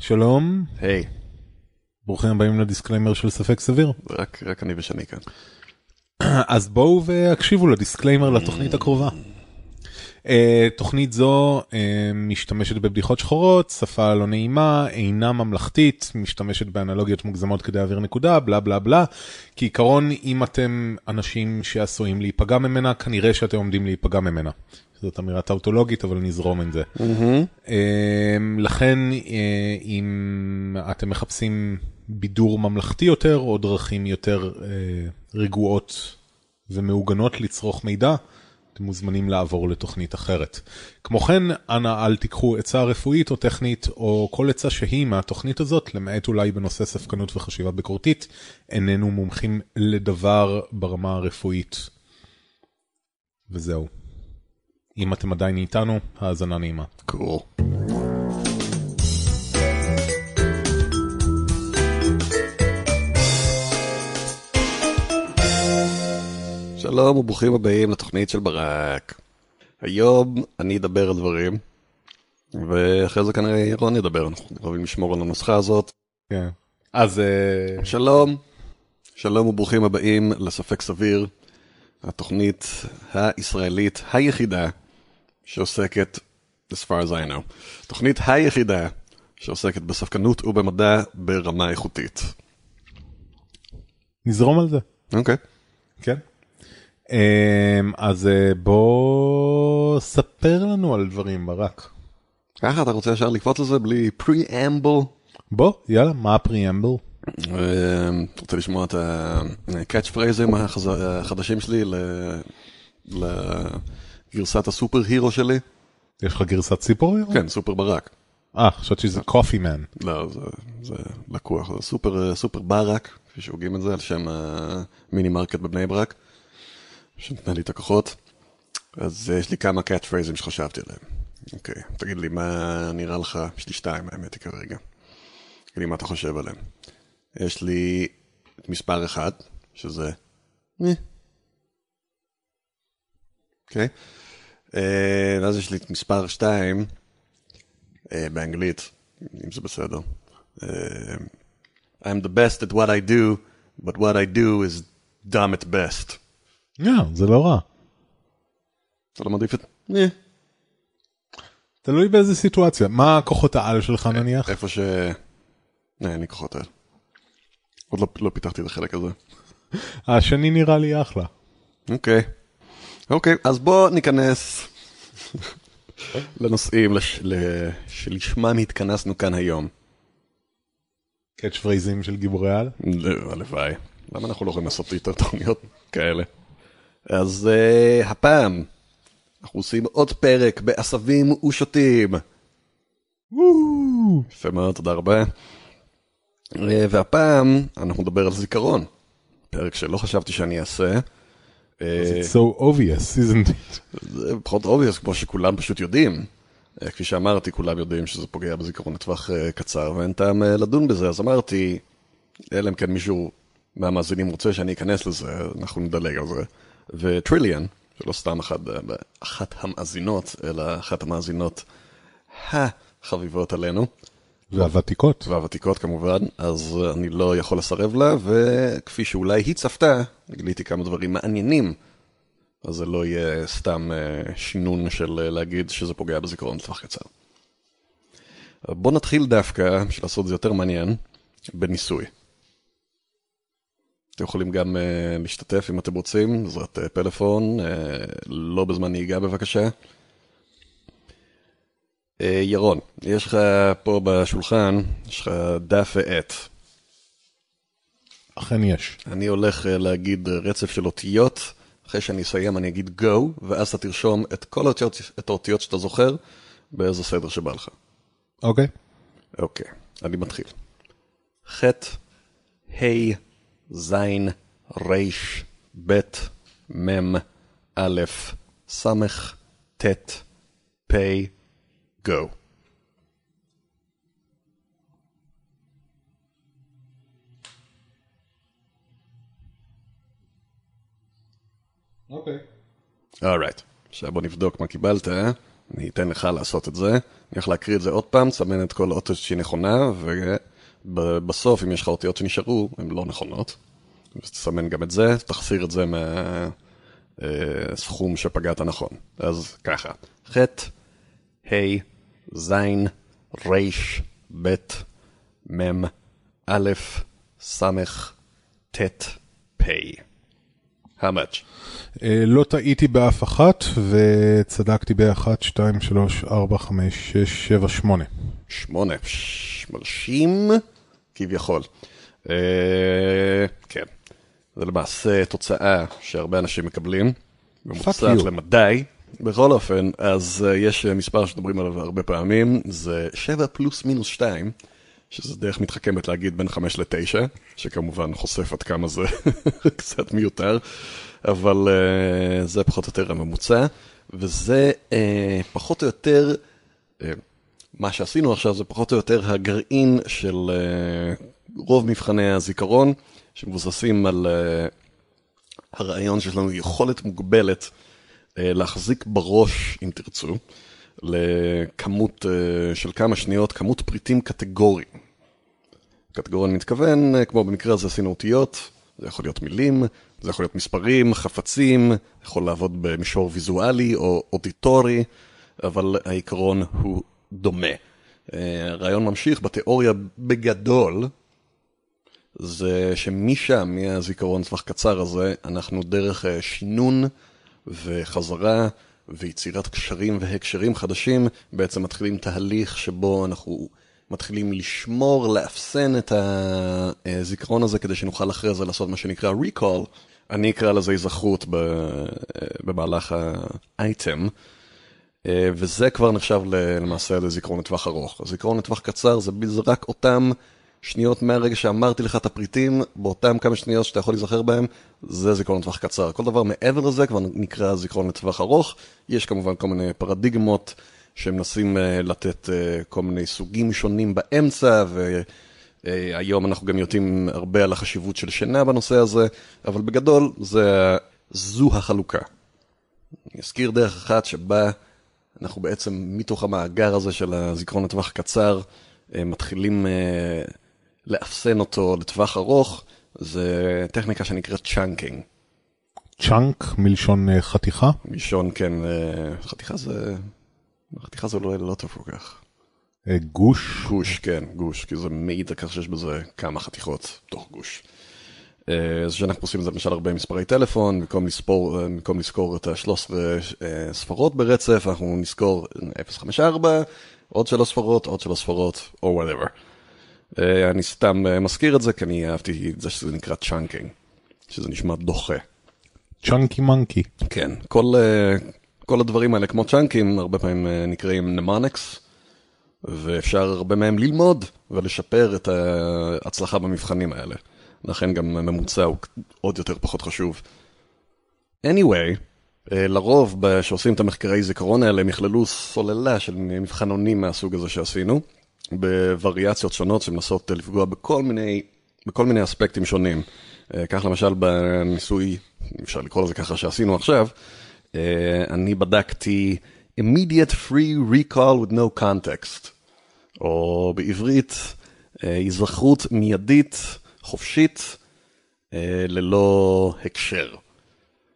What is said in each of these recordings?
שלום, היי, ברוכים הבאים ל disclaimer של ספק סביר. רק, רק אני ושני כאן. אז בואו והקשיבו ל disclaimer לתוכנית הקרובה. Uh, תוכנית זו uh, משתמשת בבדיחות שחורות, שפה לא נעימה, אינה ממלכתית, משתמשת באנלוגיות מוגזמות כדי להעביר נקודה, בלה בלה בלה. כעיקרון, אם אתם אנשים שעשויים להיפגע ממנה, כנראה שאתם עומדים להיפגע ממנה. זאת אמירה טאוטולוגית, אבל נזרום עם זה. Uh, לכן, uh, אם אתם מחפשים בידור ממלכתי יותר, או דרכים יותר uh, רגועות ומעוגנות לצרוך מידע, אתם מוזמנים לעבור לתוכנית אחרת. כמו כן, אנא אל תיקחו עצה רפואית או טכנית, או כל עצה שהיא מהתוכנית הזאת, למעט אולי בנושא ספקנות וחשיבה ביקורתית, איננו מומחים לדבר ברמה הרפואית. וזהו. אם אתם עדיין איתנו, האזנה נעימה. קול. שלום וברוכים הבאים לתוכנית של ברק. היום אני אדבר על דברים, ואחרי זה כנראה ירון ידבר, אנחנו אוהבים לשמור על הנוסחה הזאת. כן. אז אה, שלום, שלום וברוכים הבאים לספק סביר, התוכנית הישראלית היחידה שעוסקת, as far as I know, התוכנית היחידה שעוסקת בספקנות ובמדע ברמה איכותית. נזרום על זה. אוקיי. כן. אמ, אז אה, בוא ספר לנו על דברים ברק. ככה אתה רוצה ישר לקפוץ לזה בלי preamble? בוא, יאללה, מה ה preamble? רוצה לשמוע את ה-catch phrases החדשים שלי לגרסת ה superhero שלי? יש לך גרסת superhero? כן, סופר ברק. אה, חשבתי שזה קופי מן. לא, זה, זה לקוח, זה סופר, סופר ברק, כפי שהוגים את זה, על שם המיני מרקט בבני ברק, שנתנה לי את הכוחות. אז אה, יש לי כמה catch phrase ים שחשבתי עליהם. אוקיי, תגיד לי, מה נראה לך? יש לי שתיים, האמת היא כרגע. תגיד לי מה אתה חושב עליהם. יש לי את מספר אחד, שזה... אה. אוקיי. אה, ואז יש לי את מספר שתיים, אה, באנגלית, אם זה בסדר. אה, I'm the best at what I do, but what I do is dumb at best. זה לא רע. אתה לא מעדיף את... אה, תלוי באיזה סיטואציה. מה כוחות העל שלך נניח? איפה ש... אה, אין לי כוחות האלה. עוד לא, לא פיתחתי את החלק הזה. השני נראה לי אחלה. אוקיי. אוקיי, אז בוא ניכנס לנושאים לש... שלשמם התכנסנו כאן היום. קאץ' פרייזים של גיבורי על? לא, הלוואי. למה אנחנו לא יכולים לעשות יותר תוכניות כאלה? אז uh, הפעם אנחנו עושים עוד פרק בעשבים ושותים. יפה מאוד, תודה רבה. Uh, והפעם אנחנו נדבר על זיכרון. פרק שלא חשבתי שאני אעשה. אה, It's so obvious, isn't it? זה פחות obvious כמו שכולם פשוט יודעים. אה, כפי שאמרתי, כולם יודעים שזה פוגע בזיכרון לטווח אה, קצר, ואין טעם לדון בזה, אז אמרתי, אלא אם כן מישהו מהמאזינים רוצה שאני אכנס לזה, אנחנו נדלג על זה. וטריליאן, שלא סתם אחת, אחת המאזינות, אלא אחת המאזינות החביבות עלינו, והוותיקות. והוותיקות כמובן, אז אני לא יכול לסרב לה, וכפי שאולי היא צפתה, גיליתי כמה דברים מעניינים. אז זה לא יהיה סתם אה, שינון של אה, להגיד שזה פוגע בזיכרון לטווח קצר. בואו נתחיל דווקא, בשביל לעשות את זה יותר מעניין, בניסוי. אתם יכולים גם uh, להשתתף אם אתם רוצים, בעזרת פלאפון, לא בזמן נהיגה בבקשה. Uh, ירון, יש לך פה בשולחן, יש לך דף ועט. אכן יש. אני הולך uh, להגיד רצף של אותיות, אחרי שאני אסיים אני אגיד go, ואז אתה תרשום את כל האותיות, את האותיות שאתה זוכר, באיזה סדר שבא לך. אוקיי. אוקיי, אני מתחיל. ח', ה', ז', ר', ב', מ', א', ס', ט', פ', go. אוקיי. אורייט. עכשיו בוא נבדוק מה קיבלת. אה? אני אתן לך לעשות את זה, אני הולך להקריא את זה עוד פעם, תסמן את כל האותיות שהיא נכונה, ובסוף, אם יש לך אותיות שנשארו, הן לא נכונות. אז תסמן גם את זה, תחסיר את זה מהסכום שפגעת נכון. אז ככה, ח', ה', ז', ר', ב', מ', א', ס', ט', פ'. How much? אה, לא טעיתי באף אחת, וצדקתי באחת, שתיים, שלוש, ארבע, חמש, שש, שבע, שמונה. שמונה, מרשים, כביכול. אה, כן, זה למעשה תוצאה שהרבה אנשים מקבלים, ממוצעת you. למדי. בכל אופן, אז אה, יש מספר שמדברים עליו הרבה פעמים, זה 7 פלוס מינוס 2, שזה דרך מתחכמת להגיד בין 5 ל-9, שכמובן חושף עד כמה זה קצת מיותר, אבל uh, זה פחות או יותר הממוצע, וזה uh, פחות או יותר, uh, מה שעשינו עכשיו זה פחות או יותר הגרעין של רוב מבחני הזיכרון, שמבוססים על הרעיון שיש לנו יכולת מוגבלת אה, להחזיק בראש, אם תרצו, לכמות אה, של כמה שניות, כמות פריטים קטגוריים. קטגוריה אני מתכוון, אה, כמו במקרה הזה עשינו אותיות, זה יכול להיות מילים, זה יכול להיות מספרים, חפצים, יכול לעבוד במישור ויזואלי או אודיטורי, אבל העיקרון הוא דומה. הרעיון ממשיך בתיאוריה בגדול, זה שמשם, מהזיכרון טווח קצר הזה, אנחנו דרך שינון וחזרה ויצירת קשרים והקשרים חדשים, בעצם מתחילים תהליך שבו אנחנו מתחילים לשמור, לאפסן את הזיכרון הזה כדי שנוכל אחרי זה לעשות מה שנקרא recall. אני אקרא לזה היזכרות במהלך האייטם. וזה כבר נחשב למעשה לזיכרון לטווח ארוך. זיכרון לטווח קצר זה רק אותם שניות מהרגע שאמרתי לך את הפריטים, באותם כמה שניות שאתה יכול להיזכר בהם, זה זיכרון לטווח קצר. כל דבר מעבר לזה כבר נקרא זיכרון לטווח ארוך. יש כמובן כל מיני פרדיגמות שמנסים uh, לתת uh, כל מיני סוגים שונים באמצע, והיום אנחנו גם יודעים הרבה על החשיבות של שינה בנושא הזה, אבל בגדול זה, זו החלוקה. אני אזכיר דרך אחת שבה אנחנו בעצם מתוך המאגר הזה של הזיכרון לטווח קצר, uh, מתחילים... Uh, לאפסן אותו לטווח ארוך, זה טכניקה שנקראת chunking. chunk מלשון uh, חתיכה? מלשון, כן, uh, חתיכה זה... חתיכה זה לא, לא טוב כל כך. Uh, גוש? גוש, כן, גוש, כי זה מעיד על כך שיש בזה כמה חתיכות תוך גוש. אז שאנחנו עושים את זה למשל הרבה מספרי טלפון, במקום לספור, במקום לזכור את ה-13 ספרות ברצף, אנחנו נזכור 054, עוד שלוש ספרות, עוד שלוש ספרות, או whatever. אה, אני סתם אה, מזכיר את זה, כי אני אהבתי את זה שזה נקרא chunking, שזה נשמע דוחה. chunky monkey. כן, כל, אה, כל הדברים האלה כמו chunk ים, הרבה פעמים נקראים mnemonics, ואפשר הרבה מהם ללמוד ולשפר את ההצלחה במבחנים האלה. לכן גם ממוצע הוא עוד יותר פחות חשוב. anyway, לרוב שעושים את המחקרי זיכרון האלה הם יכללו סוללה של מבחנונים מהסוג הזה שעשינו. בווריאציות שונות שמנסות לפגוע בכל מיני, בכל מיני אספקטים שונים. אה, כך למשל בניסוי, אפשר לקרוא לזה ככה שעשינו עכשיו, אה, אני בדקתי immediate free recall with no context, או בעברית, אה, היזכרות מיידית, חופשית, ללא הקשר.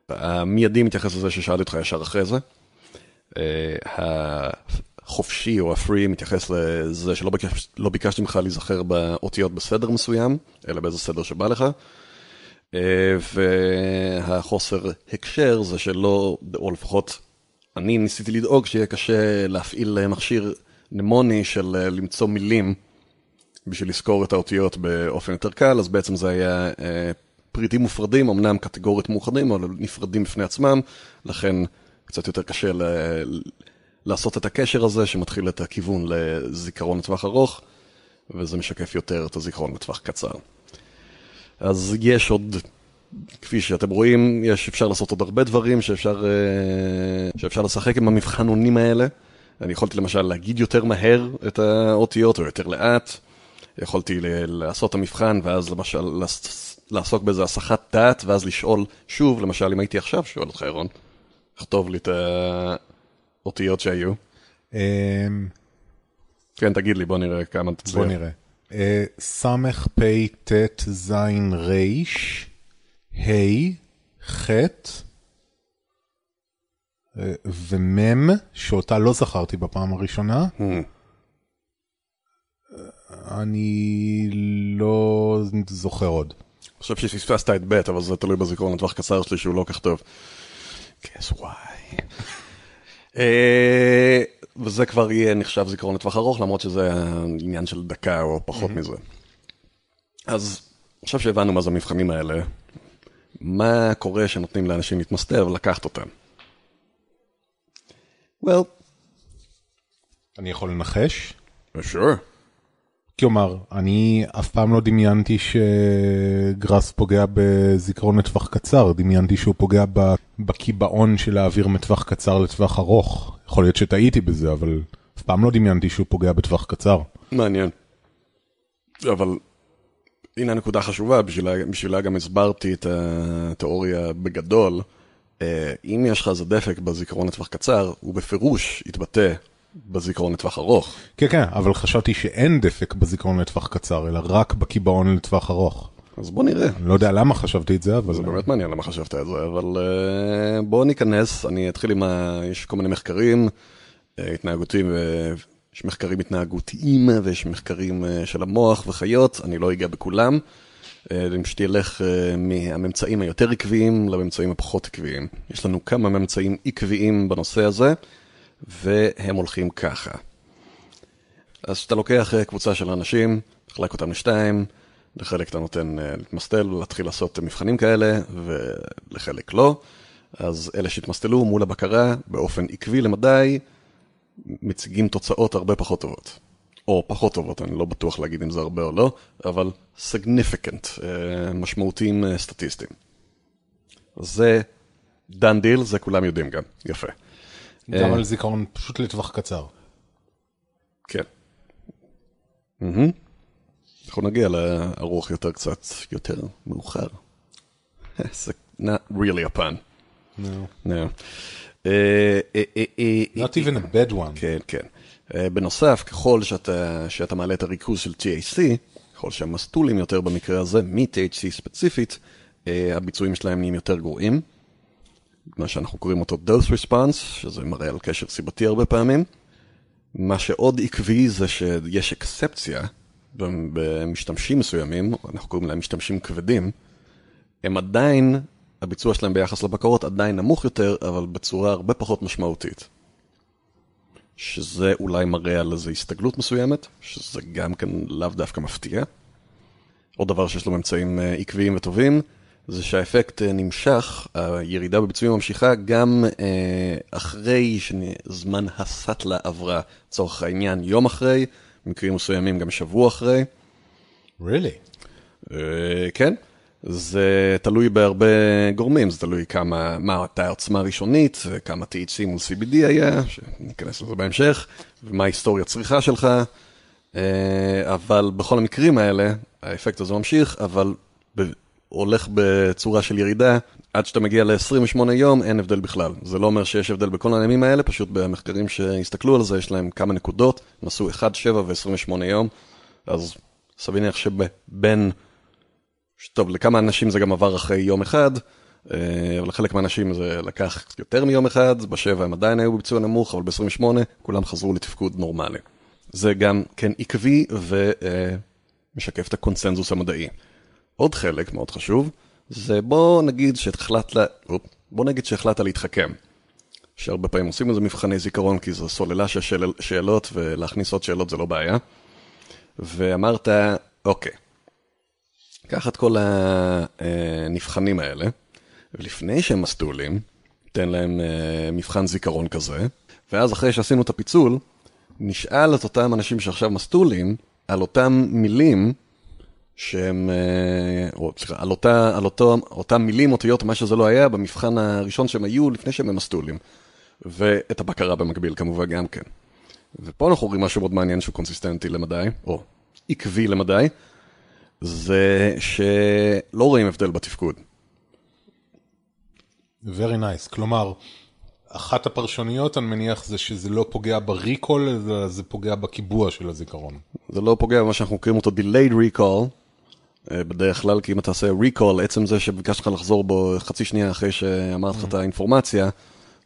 המיידי מתייחס לזה ששאלתי אותך ישר אחרי זה. החופשי או הפרי מתייחס לזה שלא ביקש, לא ביקשתי ממך להיזכר באותיות בסדר מסוים, אלא באיזה סדר שבא לך. אה, והחוסר הקשר זה שלא, או לפחות אני ניסיתי לדאוג שיהיה קשה להפעיל מכשיר נמוני של אה, למצוא מילים בשביל לזכור את האותיות באופן יותר קל, אז בעצם זה היה אה, פריטים מופרדים, אמנם קטגוריות מאוחדים, אבל נפרדים בפני עצמם, לכן קצת יותר קשה לעשות את הקשר הזה שמתחיל את הכיוון לזיכרון לטווח ארוך, וזה משקף יותר את הזיכרון לטווח קצר. אז יש עוד, כפי שאתם רואים, יש, אפשר לעשות עוד הרבה דברים שאפשר, אה, שאפשר לשחק עם המבחנונים האלה. אני יכולתי למשל להגיד יותר מהר את האותיות או יותר לאט. יכולתי לעשות את המבחן ואז למשל לעסוק באיזה הסחת דעת ואז לשאול שוב, למשל אם הייתי עכשיו שואל אותך ירון, לכתוב לי את אותיות שהיו. אמ, כן, תגיד לי, בוא נראה כמה תצליח. בוא נראה. אה, סמך פ ט ז ר ה ח אה, ומם שאותה לא זכרתי בפעם הראשונה. Hmm. אני לא זוכר עוד. אני חושב שפספסת את ב', אבל זה תלוי בזיכרון לטווח קצר שלי שהוא לא כך טוב. guess why. אה, וזה כבר יהיה נחשב זיכרון לטווח ארוך, למרות שזה עניין של דקה או פחות מזה. אז עכשיו שהבנו מה זה המבחנים האלה, מה קורה שנותנים לאנשים להתמסטר ולקחת אותם? well, אני יכול לנחש? sure. כלומר, אני אף פעם לא דמיינתי שגראס פוגע בזיכרון לטווח קצר, דמיינתי שהוא פוגע בקיבעון של להעביר מטווח קצר לטווח ארוך. יכול להיות שטעיתי בזה, אבל אף פעם לא דמיינתי שהוא פוגע בטווח קצר. מעניין. אבל הנה הנקודה החשובה, בשבילה, בשבילה גם הסברתי את התיאוריה בגדול. אה, אם יש לך איזה דפק בזיכרון לטווח קצר, הוא בפירוש יתבטא בזיכרון לטווח ארוך. כן, כן, אבל חשבתי שאין דפק בזיכרון לטווח קצר, אלא רק בקיבעון לטווח ארוך. אז בוא נראה. אני לא יודע למה חשבתי את זה, אבל... זה באמת מעניין למה חשבת את זה, אבל uh, בואו ניכנס, אני אתחיל עם ה... יש כל מיני מחקרים uh, התנהגותיים, uh, יש מחקרים התנהגותיים ויש מחקרים של המוח וחיות, אני לא אגע בכולם. אני פשוט אלך מהממצאים היותר עקביים לממצאים הפחות עקביים. יש לנו כמה ממצאים עקביים בנושא הזה, והם הולכים ככה. אז כשאתה לוקח uh, קבוצה של אנשים, מחלק אותם לשתיים, לחלק אתה נותן uh, להתמסטל ולהתחיל לעשות מבחנים כאלה, ולחלק לא. אז אלה שהתמסטלו מול הבקרה באופן עקבי למדי, מציגים תוצאות הרבה פחות טובות. או פחות טובות, אני לא בטוח להגיד אם זה הרבה או לא, אבל significant, uh, משמעותיים סטטיסטיים. זה done deal, זה כולם יודעים גם, יפה. גם אה, על זיכרון פשוט לטווח קצר. כן. אנחנו נגיע לארוך יותר קצת יותר מאוחר. זה not really a pun. No. No. אה, אה, אה, Not even a bad one. כן, כן. בנוסף, ככל שאתה, שאתה מעלה את הריכוז של THC, ככל שהמסטולים יותר במקרה הזה, מ-THC ספציפית, הביצועים שלהם נהיים יותר גרועים. מה שאנחנו קוראים אותו dose response, שזה מראה על קשר סיבתי הרבה פעמים. מה שעוד עקבי זה שיש אקספציה במשתמשים מסוימים, אנחנו קוראים להם משתמשים כבדים, הם עדיין, הביצוע שלהם ביחס לבקרות עדיין נמוך יותר, אבל בצורה הרבה פחות משמעותית. שזה אולי מראה על איזו הסתגלות מסוימת, שזה גם כן לאו דווקא מפתיע. עוד דבר שיש לו ממצאים אה, עקביים וטובים, זה שהאפקט אה, נמשך, הירידה בביצועים ממשיכה גם אה, אחרי שזמן הסאטלה עברה, לצורך העניין יום אחרי, במקרים מסוימים גם שבוע אחרי. Really? אה, כן, זה תלוי בהרבה גורמים, זה תלוי כמה, מה הייתה העוצמה הראשונית, כמה THC מול CBD היה, שניכנס לזה בהמשך, ומה ההיסטוריה צריכה שלך, אבל בכל המקרים האלה, האפקט הזה ממשיך, אבל הולך בצורה של ירידה, עד שאתה מגיע ל-28 יום אין הבדל בכלל. זה לא אומר שיש הבדל בכל הימים האלה, פשוט במחקרים שהסתכלו על זה, יש להם כמה נקודות, הם עשו 1, 7 ו-28 יום, אז סביר להניח שבין... טוב, לכמה אנשים זה גם עבר אחרי יום אחד, אה, אבל לחלק מהאנשים זה לקח יותר מיום אחד, בשבע הם עדיין היו בביצוע נמוך, אבל ב-28 כולם חזרו לתפקוד נורמלי. זה גם כן עקבי ומשקף את הקונצנזוס המדעי. עוד חלק מאוד חשוב, זה בוא נגיד שהחלטת, אופ, בוא נגיד שהחלטת להתחכם. שהרבה פעמים עושים לזה מבחני זיכרון, כי זו סוללה של שאל, שאלות, ולהכניס עוד שאלות זה לא בעיה. ואמרת, אוקיי, קח את כל הנבחנים האלה, ולפני שהם מסטולים, תן להם אה, מבחן זיכרון כזה, ואז אחרי שעשינו את הפיצול, נשאל את אותם אנשים שעכשיו מסטולים, על אותם מילים שהם, אה, או סליחה, על, אותה, על אותו, אותם מילים, אותיות, מה שזה לא היה, במבחן הראשון שהם היו לפני שהם מסטולים. ואת הבקרה במקביל כמובן גם כן. ופה אנחנו רואים משהו מאוד מעניין שהוא קונסיסטנטי למדי, או עקבי למדי, זה שלא רואים הבדל בתפקוד. Very nice. כלומר, אחת הפרשנויות, אני מניח, זה שזה לא פוגע בריקול, אלא זה פוגע בקיבוע של הזיכרון. זה לא פוגע במה שאנחנו קוראים אותו delayed recall, בדרך כלל, כי אם אתה עושה recall, עצם זה שביקשת לך לחזור בו חצי שנייה אחרי שאמרתי לך את האינפורמציה,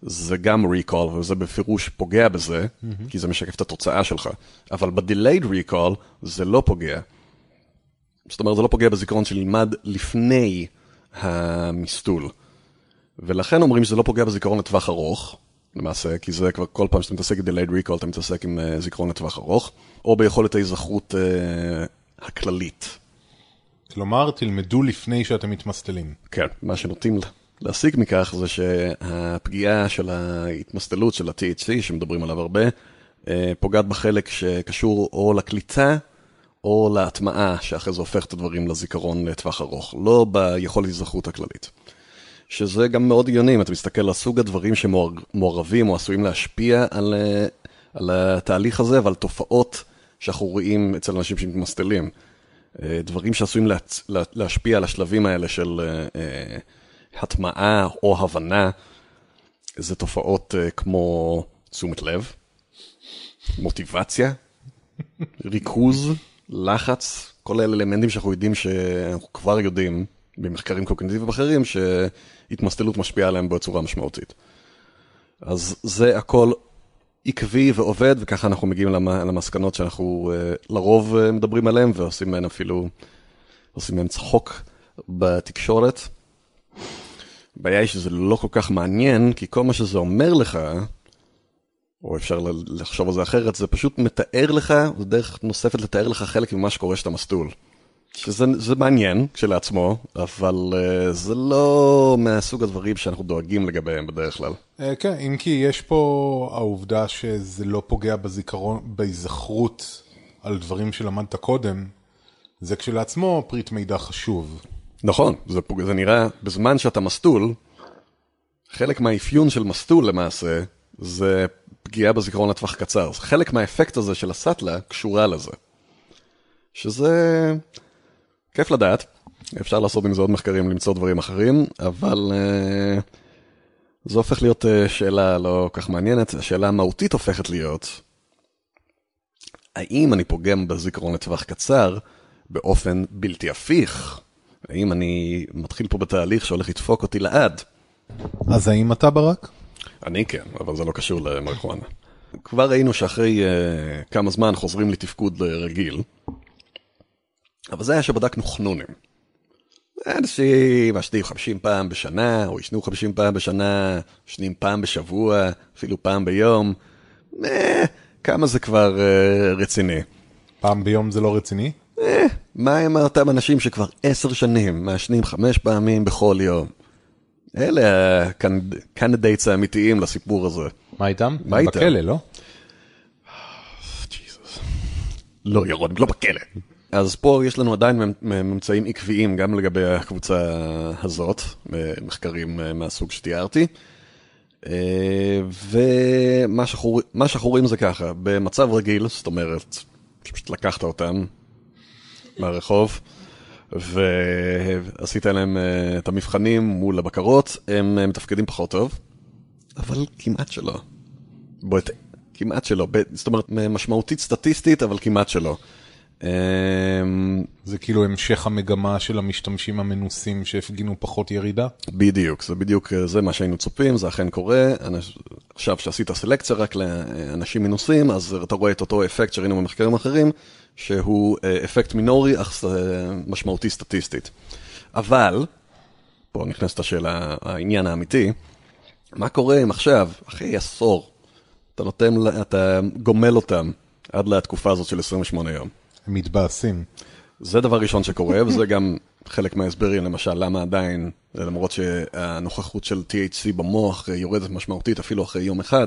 זה גם recall, וזה בפירוש פוגע בזה, כי זה משקף את התוצאה שלך. אבל ב-delayed recall זה לא פוגע. זאת אומרת, זה לא פוגע בזיכרון שנלמד לפני המסטול. ולכן אומרים שזה לא פוגע בזיכרון לטווח ארוך, למעשה, כי זה כבר כל פעם שאתה מתעסק ב-delayed recall, אתה מתעסק עם uh, זיכרון לטווח ארוך, או ביכולת ההיזכרות uh, הכללית. כלומר, תלמדו לפני שאתם מתמסטלים. כן. מה שנוטים להסיק מכך זה שהפגיעה של ההתמסטלות של ה-THC, שמדברים עליו הרבה, אה, פוגעת בחלק שקשור או לקליטה או להטמעה, שאחרי זה הופך את הדברים לזיכרון לטווח ארוך, לא ביכולת היזכרות הכללית. שזה גם מאוד הגיוני, אם אתה מסתכל על סוג הדברים שמעורבים או עשויים להשפיע על, אה, על התהליך הזה ועל תופעות שאנחנו רואים אצל אנשים שמתמסטלים. אה, דברים שעשויים להצ... להשפיע על השלבים האלה של אה, הטמעה או הבנה, זה תופעות כמו תשומת לב, מוטיבציה, ריכוז, לחץ, כל אלה אלמנטים שאנחנו יודעים שאנחנו כבר יודעים במחקרים קוגניטיביים אחרים, שהתמסטלות משפיעה עליהם בצורה משמעותית. אז זה הכל עקבי ועובד, וככה אנחנו מגיעים למסקנות שאנחנו uh, לרוב uh, מדברים עליהן, ועושים מהן אפילו, עושים מהן צחוק בתקשורת. הבעיה היא שזה לא כל כך מעניין, כי כל מה שזה אומר לך, או אפשר לחשוב על זה אחרת, זה פשוט מתאר לך, זה דרך נוספת לתאר לך חלק ממה שקורה שאתה מסטול. שזה מעניין כשלעצמו, אבל uh, זה לא מהסוג הדברים שאנחנו דואגים לגביהם בדרך כלל. Uh, כן, אם כי יש פה העובדה שזה לא פוגע בזיכרון, בהיזכרות על דברים שלמדת קודם, זה כשלעצמו פריט מידע חשוב. נכון, זה, פוג... זה נראה, בזמן שאתה מסטול, חלק מהאפיון של מסטול למעשה, זה פגיעה בזיכרון לטווח קצר. חלק מהאפקט הזה של הסאטלה קשורה לזה. שזה... כיף לדעת, אפשר לעשות עם זה עוד מחקרים, למצוא דברים אחרים, אבל uh, זה הופך להיות uh, שאלה לא כך מעניינת. השאלה המהותית הופכת להיות, האם אני פוגם בזיכרון לטווח קצר באופן בלתי הפיך? האם אני מתחיל פה בתהליך שהולך לדפוק אותי לעד? אז האם אתה ברק? אני כן, אבל זה לא קשור למריחואנה. כבר ראינו שאחרי uh, כמה זמן חוזרים לתפקוד רגיל. אבל זה היה שבדקנו חנונים. אנשים מעשנים 50 פעם בשנה, או ישנו 50 פעם בשנה, ישנים פעם בשבוע, אפילו פעם ביום. אה, כמה זה כבר אה, רציני. פעם ביום זה לא רציני? אה, מה עם אותם אנשים שכבר עשר שנים מעשנים חמש פעמים בכל יום? אלה הקנדייטס האמיתיים לסיפור הזה. מה איתם? מה איתם? בכלא, לא? לא, ירון, לא בכלא. אז פה יש לנו עדיין ממצאים עקביים גם לגבי הקבוצה הזאת, מחקרים אה, מהסוג שתיארתי. אה, ומה שאנחנו רואים זה ככה, במצב רגיל, זאת אומרת, פשוט לקחת אותם מהרחוב, ועשית להם אה, את המבחנים מול הבקרות, הם מתפקדים פחות טוב, אבל כמעט שלא. בוא, כמעט שלא, זאת אומרת, משמעותית סטטיסטית, אבל כמעט שלא. אמ, זה כאילו המשך המגמה של המשתמשים המנוסים שהפגינו פחות ירידה? בדיוק, זה בדיוק, אה, זה מה שהיינו צופים, זה אכן קורה. עכשיו שעשית סלקציה רק לאנשים מנוסים, אז אתה רואה את אותו אפקט שראינו במחקרים אחרים, שהוא אה, אפקט מינורי, אך אה, משמעותי סטטיסטית. אבל, פה נכנסת השאלה, העניין האמיתי, מה קורה אם עכשיו, אחרי עשור, אתה נותן, אתה גומל אותם עד לתקופה הזאת של 28 יום. הם מתבאסים. זה דבר ראשון שקורה, וזה גם חלק מההסברים, למשל, למה עדיין, למרות שהנוכחות של THC במוח יורדת משמעותית אפילו אחרי יום אחד,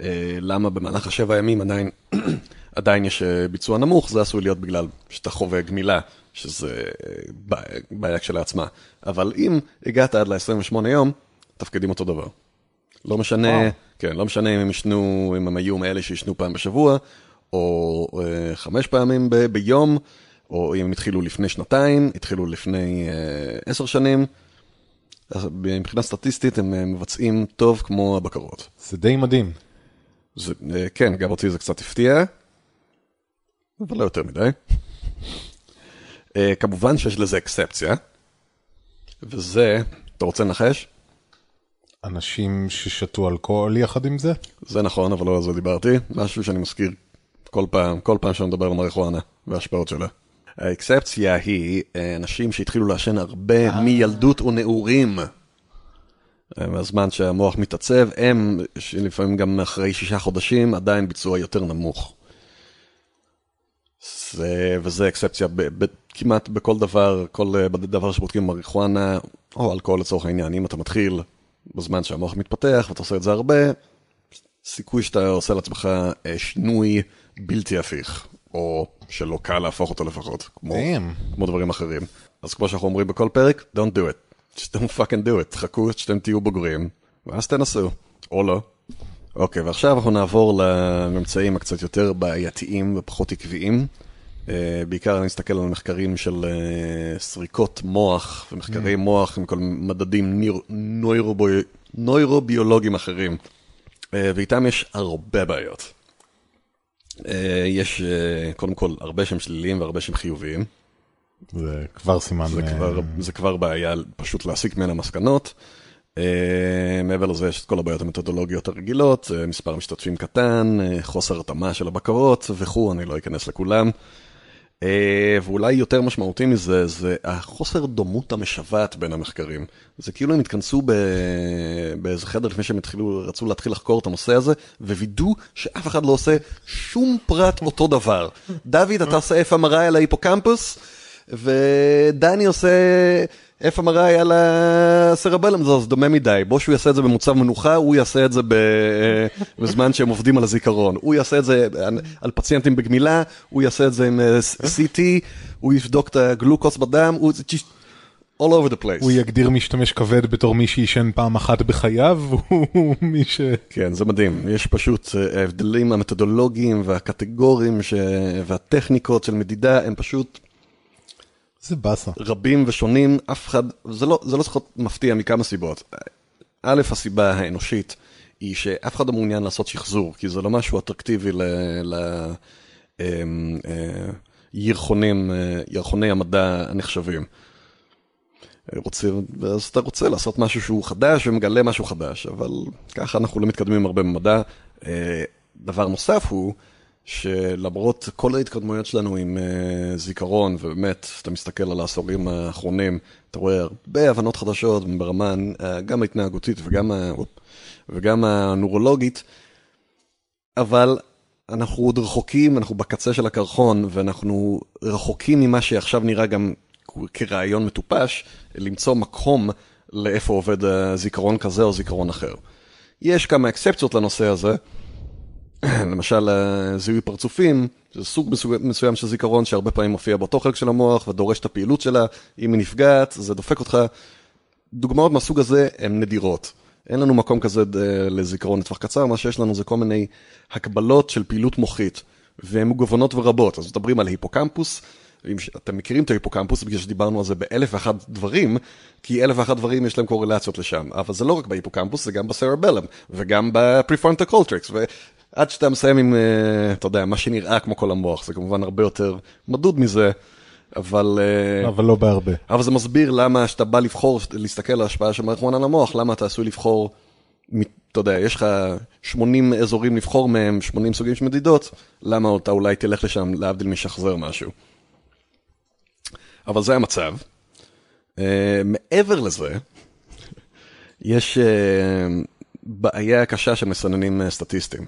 אה, למה במהלך השבע ימים עדיין, עדיין יש אה, ביצוע נמוך, זה עשוי להיות בגלל שאתה חווה גמילה, שזה אה, בעיה כשלעצמה. אבל אם הגעת עד ל-28 יום, תפקידים אותו דבר. לא משנה, כן, לא משנה אם הם ישנו, אם הם היו מאלה שישנו פעם בשבוע, או uh, חמש פעמים ב- ביום, או אם התחילו לפני שנתיים, התחילו לפני uh, עשר שנים, אז מבחינה סטטיסטית הם אה, מבצעים טוב כמו הבקרות. זה די מדהים. זה, אה, כן, גם אותי זה קצת הפתיע, אבל לא יותר מדי. אה, כמובן שיש לזה אקספציה, וזה, אתה רוצה לנחש? אנשים ששתו אלכוהול יחד עם זה? זה נכון, אבל לא על זה דיברתי, משהו שאני מזכיר כל פעם, כל פעם שאני מדבר על מריחואנה וההשפעות שלה. האקספציה היא אה, אנשים שהתחילו לעשן הרבה מילדות ונעורים. אה, מהזמן שהמוח מתעצב, הם, שלפעמים גם אחרי שישה חודשים, עדיין ביצוע יותר נמוך. זה, וזה אקספציה ב, ב, כמעט בכל דבר, כל אה, דבר שבודקים מריחואנה, או אלכוהול לצורך העניין, אם אתה מתחיל בזמן שהמוח מתפתח ואתה עושה את זה הרבה, סיכוי שאתה עושה לעצמך אה, שינוי בלתי הפיך, או שלא קל להפוך אותו לפחות, כמו. כמו דברים אחרים. אז כמו שאנחנו אומרים בכל פרק, don't do it. just don't fucking do it. תחכו שאתם תהיו בוגרים, ואז תנסו, או לא. אוקיי, ועכשיו אנחנו נעבור לממצאים הקצת יותר בעייתיים ופחות עקביים. Uh, בעיקר אני אסתכל על מחקרים של uh, סריקות מוח ומחקרי mm. מוח עם כל מדדים ניר, נוירובו, נוירוביולוגיים אחרים, uh, ואיתם יש הרבה בעיות. Uh, יש uh, קודם כל הרבה שהם שליליים והרבה שהם חיוביים. זה כבר סימן... זה אה, כבר, זה כבר בעיה פשוט להסיק ממנה מסקנות. Uh, מעבר לזה יש את כל הבעיות המתודולוגיות הרגילות, מספר משתתפים קטן, חוסר התאמה של הבקרות וכו', אני לא אכנס לכולם. Uh, ואולי יותר משמעותי מזה, זה החוסר דומות המשוועת בין המחקרים. זה כאילו הם התכנסו ב... באיזה חדר לפני שהם התחילו, רצו להתחיל לחקור את הנושא הזה, ווידאו שאף אחד לא עושה שום פרט אותו דבר. דוד, אתה עושה FMRI על ההיפוקמפוס, ודני עושה FMRI על הסרבלם, זה דומה מדי. בוא שהוא יעשה את זה במוצב מנוחה, הוא יעשה את זה ב... בזמן שהם עובדים על הזיכרון. הוא יעשה את זה על פציינטים בגמילה, הוא יעשה את זה עם אה, CT, הוא יבדוק את הגלוקוס בדם, הוא... all over the place. הוא יגדיר משתמש כבד בתור מי שעישן פעם אחת בחייו, הוא מי ש... כן, זה מדהים. יש פשוט אה, ההבדלים המתודולוגיים והקטגוריים ש... והטכניקות של מדידה, הם פשוט זה באסה. רבים ושונים, אף אחד, זה לא, זה לא צריך להיות מפתיע מכמה סיבות. א', הסיבה האנושית היא שאף אחד לא מעוניין לעשות שחזור, כי זה לא משהו אטרקטיבי ל... ל אמ, אה, ירחונים, אה, ירחוני המדע הנחשבים. רוצה, אז אתה רוצה לעשות משהו שהוא חדש ומגלה משהו חדש, אבל ככה אנחנו לא מתקדמים הרבה במדע. אה, דבר נוסף הוא, שלמרות כל ההתקדמויות שלנו עם uh, זיכרון, ובאמת, אתה מסתכל על העשורים האחרונים, אתה רואה הרבה הבנות חדשות ברמה uh, גם ההתנהגותית וגם, ה, וגם הנורולוגית, אבל אנחנו עוד רחוקים, אנחנו בקצה של הקרחון, ואנחנו רחוקים ממה שעכשיו נראה גם כרעיון מטופש, למצוא מקום לאיפה עובד זיכרון כזה או זיכרון אחר. יש כמה אקספציות לנושא הזה. למשל אה, זיהוי פרצופים, זה סוג מסוים של זיכרון שהרבה פעמים מופיע באותו חלק של המוח ודורש את הפעילות שלה, אם היא נפגעת, זה דופק אותך. דוגמאות מהסוג הזה הן נדירות. אין לנו מקום כזה אה, לזיכרון לטווח קצר, מה שיש לנו זה כל מיני הקבלות של פעילות מוחית, והן מגוונות ורבות. אז מדברים על היפוקמפוס, אם אתם מכירים את ההיפוקמפוס בגלל שדיברנו על זה באלף ואחת דברים, כי אלף ואחת דברים יש להם קורלציות לשם, אבל זה לא רק בהיפוקמפוס, זה גם ב cerebellum, וגם ב prefrontal cortex, עד שאתה מסיים עם, אה, אתה יודע, מה שנראה כמו כל המוח, זה כמובן הרבה יותר מדוד מזה, אבל... אה, אבל לא בהרבה. אבל זה מסביר למה שאתה בא לבחור, להסתכל על ההשפעה של מריחואנה על המוח, למה אתה עשוי לבחור, אתה יודע, יש לך 80 אזורים לבחור מהם, 80 סוגים של מדידות, למה אתה אולי תלך לשם להבדיל משחזר משהו. אבל זה המצב. Uh, מעבר לזה, יש uh, בעיה קשה של מסננים סטטיסטיים.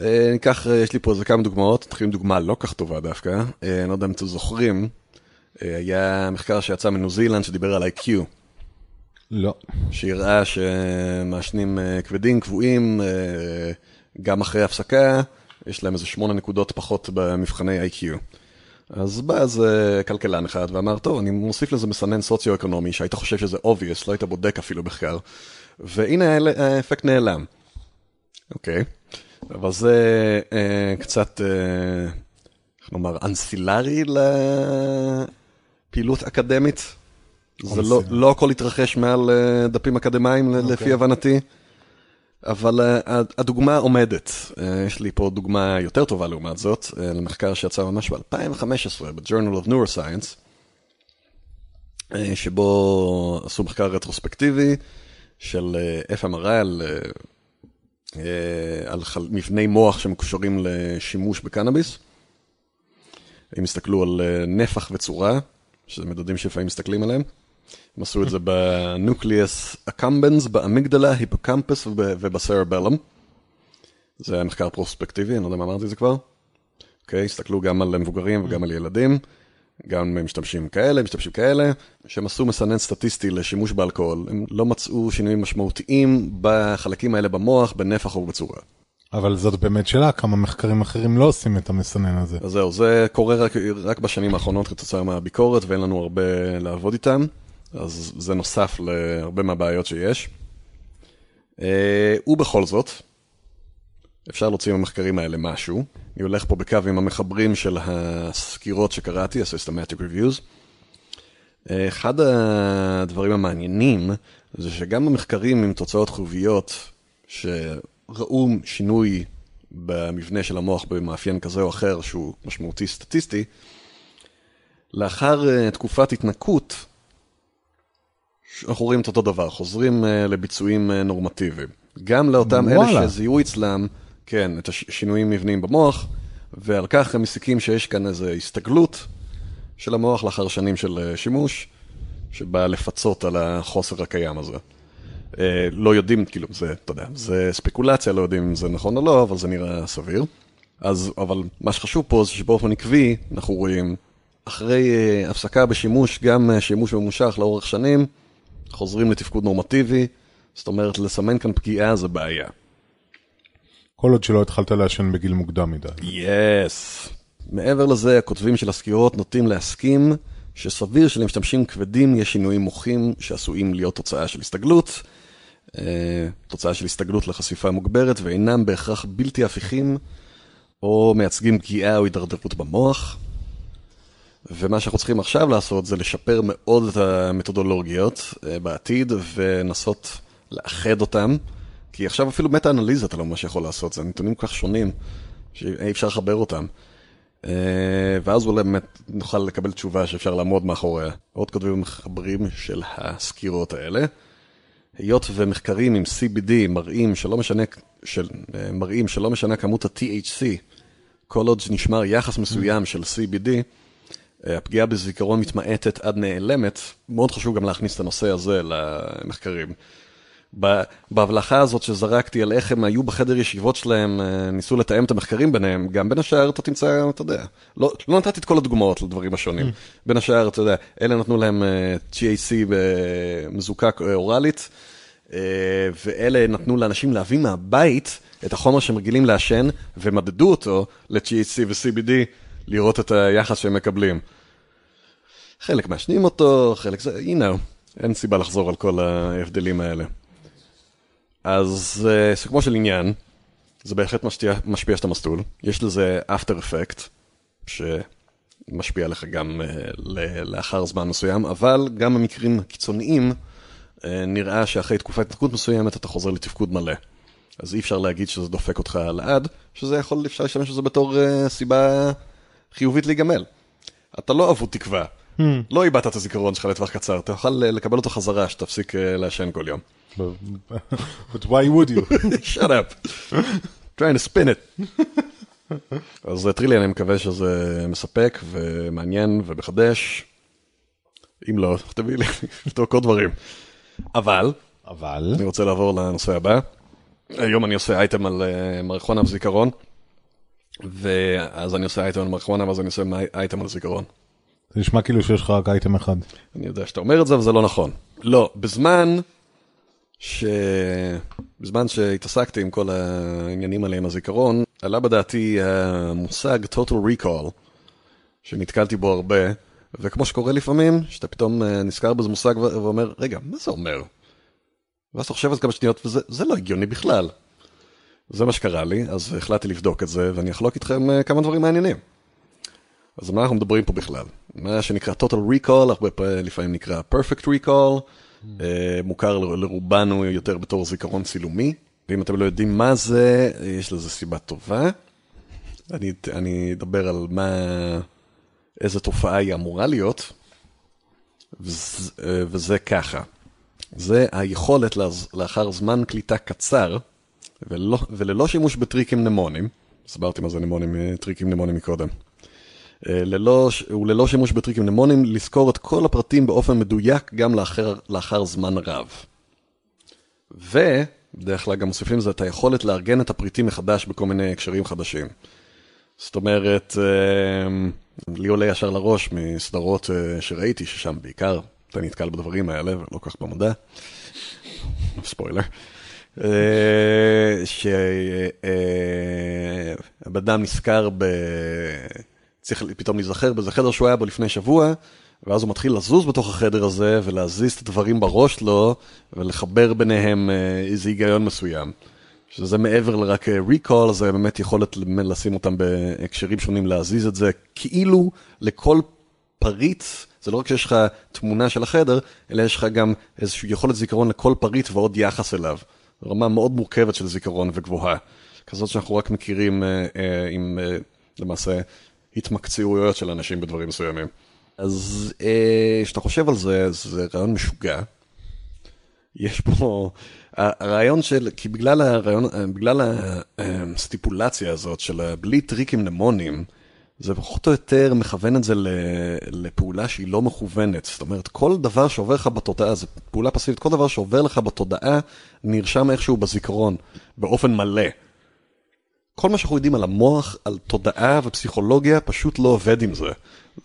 אה, ניקח, אה, יש לי פה איזה כמה דוגמאות, נתחיל עם דוגמה לא כך טובה דווקא, אה, אני לא יודע אם אתם זוכרים, היה מחקר שיצא מניו זילנד שדיבר על IQ. לא. שהראה שמעשנים כבדים, קבועים, גם אחרי הפסקה, יש להם איזה שמונה נקודות פחות במבחני IQ. אז בא איזה כלכלן אחד ואמר, טוב, אני מוסיף לזה מסנן סוציו-אקונומי, שהיית חושב שזה obvious, לא היית בודק אפילו מחקר, והנה האפקט נעלם. אוקיי. Okay. אבל זה אה, קצת, אה, איך נאמר, אנסילרי לפעילות אקדמית. זה לא. לא הכל התרחש מעל אה, דפים אקדמיים אוקיי. לפי הבנתי, אבל אה, הדוגמה עומדת. אה, יש לי פה דוגמה יותר טובה לעומת זאת, אה, למחקר שיצא ממש ב-2015 ב-Journal of Neuroscience, שבו עשו מחקר רטרוספקטיבי של FMRI על, על חל- מבני מוח שמקושרים לשימוש בקנאביס. הם הסתכלו על נפח וצורה, שזה מדדים שלפעמים מסתכלים עליהם. הם עשו את זה בנוקליאס אקמבנס, באמיגדלה, היפוקמפוס וב- ובסרבלום. זה היה מחקר פרוספקטיבי, אני לא יודע אם אמרתי את זה כבר. אוקיי, הסתכלו גם על מבוגרים וגם על ילדים, גם משתמשים כאלה, משתמשים כאלה, שהם עשו מסנן סטטיסטי לשימוש באלכוהול, הם לא מצאו שינויים משמעותיים בחלקים האלה במוח, בנפח ובצורה. אבל זאת באמת שאלה, כמה מחקרים אחרים לא עושים את המסנן הזה. אז זהו, זה קורה רק, רק בשנים האחרונות כתוצאה מהביקורת, ואין לנו הרבה לעבוד איתם, אז זה נוסף להרבה מהבעיות שיש. אה, ובכל זאת, אפשר להוציא מהמחקרים האלה משהו. אני הולך פה בקו עם המחברים של הסקירות שקראתי, ה-Systematic Reviews. אה, אחד הדברים המעניינים זה שגם במחקרים עם תוצאות חיוביות שראו שינוי במבנה של המוח במאפיין כזה או אחר שהוא משמעותי סטטיסטי, לאחר אה, תקופת התנקות, אנחנו רואים את אותו דבר, חוזרים אה, לביצועים אה, נורמטיביים. גם לאותם אלה וואלה. שזיהו אצלם, כן, את השינויים מבניים במוח, ועל כך הם מסיקים שיש כאן איזו הסתגלות של המוח לאחר שנים של אה, שימוש, שבאה לפצות על החוסר הקיים הזה. אה, לא יודעים, כאילו, זה, אתה יודע, זה ספקולציה, לא יודעים אם זה נכון או לא, אבל זה נראה סביר. אז, אבל מה שחשוב פה זה שבאופן עקבי, אנחנו רואים, אחרי אה, הפסקה בשימוש, גם אה, שימוש ממושך לאורך שנים, חוזרים לתפקוד נורמטיבי, זאת אומרת, לסמן כאן פגיעה זה בעיה. כל עוד שלא התחלת לעשן בגיל מוקדם מדי. יס. מעבר לזה, הכותבים של הסקירות נוטים להסכים שסביר שלמשתמשים כבדים יש שינויים מוחים שעשויים להיות תוצאה של הסתגלות, אה, תוצאה של הסתגלות לחשיפה מוגברת ואינם בהכרח בלתי הפיכים או מייצגים פגיעה או הידרדרות במוח. ומה שאנחנו צריכים עכשיו לעשות זה לשפר מאוד את המתודולוגיות אה, בעתיד ולנסות לאחד אותם, כי עכשיו אפילו מטה-אנליזה אתה לא ממש יכול לעשות, זה נתונים כל כך שונים שאי אפשר לחבר אותם. אה, ואז אולי באמת נוכל לקבל תשובה שאפשר לעמוד מאחוריה. עוד כותבים ומחברים של הסקירות האלה. היות ומחקרים עם CBD מראים שלא משנה, של, אה, מראים שלא משנה כמות ה-THC, כל עוד נשמר יחס מסוים של CBD, הפגיעה בזיכרון מתמעטת עד נעלמת, מאוד חשוב גם להכניס את הנושא הזה למחקרים. בהבלחה הזאת שזרקתי על איך הם היו בחדר ישיבות שלהם, אה, ניסו לתאם את המחקרים ביניהם, גם בין השאר אתה תמצא, אתה יודע, לא, לא נתתי את כל הדוגמאות לדברים השונים. בין השאר, אתה יודע, אלה נתנו להם אה, TAC במזוקק אה, אוראלית, אה, ואלה נתנו לאנשים להביא מהבית את החומר שהם רגילים לעשן, ומדדו אותו ל-THC ו-CBD, לראות את היחס שהם מקבלים. חלק מעשנים אותו, חלק זה, you know, אין סיבה לחזור על כל ההבדלים האלה. אז אה, סיכומו של עניין, זה בהחלט משפיע, משפיע את המסלול. יש לזה after effect, שמשפיע עליך גם אה, ל- לאחר זמן מסוים, אבל גם במקרים קיצוניים, אה, נראה שאחרי תקופת התנתקות מסוימת אתה חוזר לתפקוד מלא. אז אי אפשר להגיד שזה דופק אותך לעד, שזה יכול, אפשר להשתמש בזה בתור אה, סיבה חיובית להיגמל. אתה לא אבוד תקווה, לא איבדת את הזיכרון שלך לטווח קצר, אתה יכול אה, לקבל אותו חזרה שתפסיק אה, לעשן כל יום. But why would you? shut up. trying to spin it. אז אה, טרילי, אני מקווה שזה מספק ומעניין ומחדש. אם לא, תביא לי לבדוק עוד דברים. אבל, אבל, אני רוצה לעבור לנושא הבא. היום אני עושה אייטם על מריחואנה וזיכרון. ואז אני עושה אייטם על מריחואנה ואז אני עושה אייטם על זיכרון. זה נשמע כאילו שיש לך רק אייטם אחד. אני יודע שאתה אומר את זה, אבל זה לא נכון. לא, בזמן ש... בזמן שהתעסקתי עם כל העניינים האלה עם הזיכרון, עלה בדעתי המושג total recall, שנתקלתי בו הרבה, וכמו שקורה לפעמים, שאתה פתאום אה, נזכר באיזה מושג ואומר, רגע, מה זה אומר? ואז אתה חושב על כמה שניות, וזה זה לא הגיוני בכלל. זה מה שקרה לי, אז החלטתי לבדוק את זה, ואני אחלוק איתכם אה, כמה דברים מעניינים. אז מה אנחנו מדברים פה בכלל? מה שנקרא total recall, הרבה פעמים לפעמים נקרא perfect recall, אה, מוכר לרובנו יותר בתור זיכרון צילומי, ואם אתם לא יודעים מה זה, יש לזה סיבה טובה. אני, אני אדבר על מה, איזה תופעה היא אמורה להיות, וזה, אה, וזה ככה. זה היכולת לאז- לאחר זמן קליטה קצר, ולא, וללא שימוש בטריקים מנמונים, הסברתי מה זה מנמונים, אה, טריקים מנמונים מקודם. אה, ללא, וללא שימוש בטריקים מנמונים, לזכור את כל הפרטים באופן מדויק גם לאחר, לאחר זמן רב. ובדרך כלל גם מוסיפים לזה את היכולת לארגן את הפריטים מחדש בכל מיני הקשרים חדשים. זאת אומרת, אה, לי עולה ישר לראש מסדרות אה, שראיתי, ששם בעיקר אתה נתקל בדברים האלה, ולא כך במודע. ספוילר. שהבן אדם נזכר ב... צריך פתאום להיזכר באיזה חדר שהוא היה בו לפני שבוע, ואז הוא מתחיל לזוז בתוך החדר הזה ולהזיז את הדברים בראש שלו ולחבר ביניהם אה, איזה היגיון מסוים. שזה מעבר לרק אה, recall, זה באמת יכולת לשים אותם בהקשרים שונים, להזיז את זה כאילו לכל פריט, זה לא רק שיש לך תמונה של החדר, אלא יש לך גם איזושהי יכולת זיכרון לכל פריט ועוד יחס אליו. רמה מאוד מורכבת של זיכרון וגבוהה. כזאת שאנחנו רק מכירים אה, אה, עם אה, למעשה התמקצעויות של אנשים בדברים מסוימים. אז אה, כשאתה חושב על זה, זה רעיון משוגע. יש פה, הרעיון של, כי בגלל הרעיון, בגלל הסטיפולציה הזאת של בלי טריקים נמונים, זה פחות או יותר מכוון את זה לפעולה שהיא לא מכוונת. זאת אומרת, כל דבר שעובר לך בתודעה, זה פעולה פסיבית, כל דבר שעובר לך בתודעה נרשם איכשהו בזיכרון, באופן מלא. כל מה שאנחנו יודעים על המוח, על תודעה ופסיכולוגיה, פשוט לא עובד עם זה.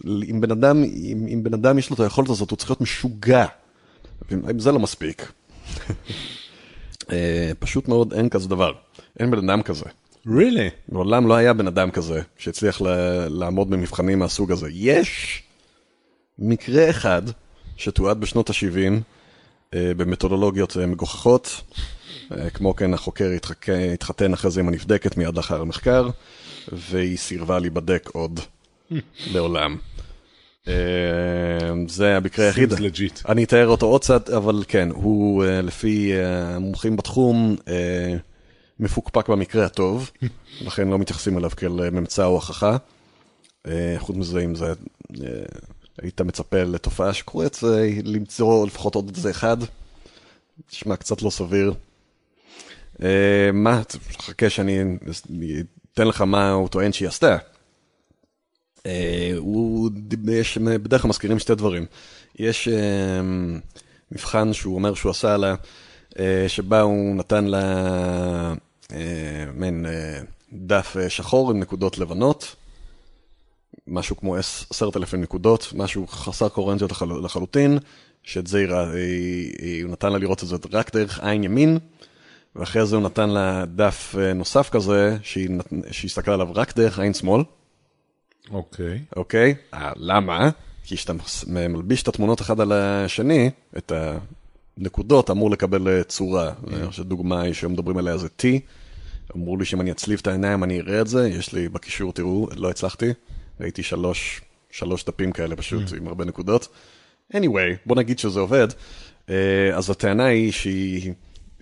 אם בן אדם, אם, אם בן אדם יש לו את היכולת הזאת, הוא צריך להיות משוגע. אם זה לא מספיק. אה, פשוט מאוד אין כזה דבר. אין בן אדם כזה. really? מעולם לא היה בן אדם כזה שהצליח ל- לעמוד במבחנים מהסוג הזה. יש מקרה אחד שתועד בשנות ה-70 במתודולוגיות אה, מגוחכות. אה, כמו כן החוקר. התחתן אחרי זה עם הנבדקת מיד לאחר המחקר, והיא סירבה להיבדק עוד לעולם. אה, זה המקרה היחיד. אני אתאר אותו עוד קצת, אבל כן, הוא אה, לפי המומחים בתחום מפוקפק במקרה הטוב, לכן לא מתייחסים אליו כאל ממצא או הוכחה. אה, חוץ מזה, אם זה, היית מצפה לתופעה שקורית, למצוא לפחות עוד איזה אחד. נשמע קצת לא סביר. אה, מה, חכה שאני אני אתן לך מה הוא טוען שהיא עשתה. אה, הוא, יש, בדרך כלל מזכירים שתי דברים. יש אה, מבחן שהוא אומר שהוא עשה לה, שבה הוא נתן לה מעין דף שחור עם נקודות לבנות, משהו כמו עש- עשרת אלפים נקודות, משהו חסר קוהרנטיות לחל, לחלוטין, שאת זה היא, היא, הוא נתן לה לראות את זה רק דרך עין ימין, ואחרי זה הוא נתן לה דף אה, נוסף כזה, שהיא, נת- שהיא הסתכלה עליו רק דרך עין שמאל. אוקיי. אוקיי? אה, למה? כי כשאתה מלביש את התמונות אחד על השני, את הנקודות אמור לקבל אה, צורה. אני חושב דוגמה היא שמדברים עליה זה T. אמרו לי שאם אני אצליב את העיניים אני אראה את זה, יש לי בקישור, תראו, לא הצלחתי. ראיתי שלוש, שלוש דפים כאלה פשוט עם הרבה נקודות. anyway, בוא נגיד שזה עובד. אז הטענה היא שהיא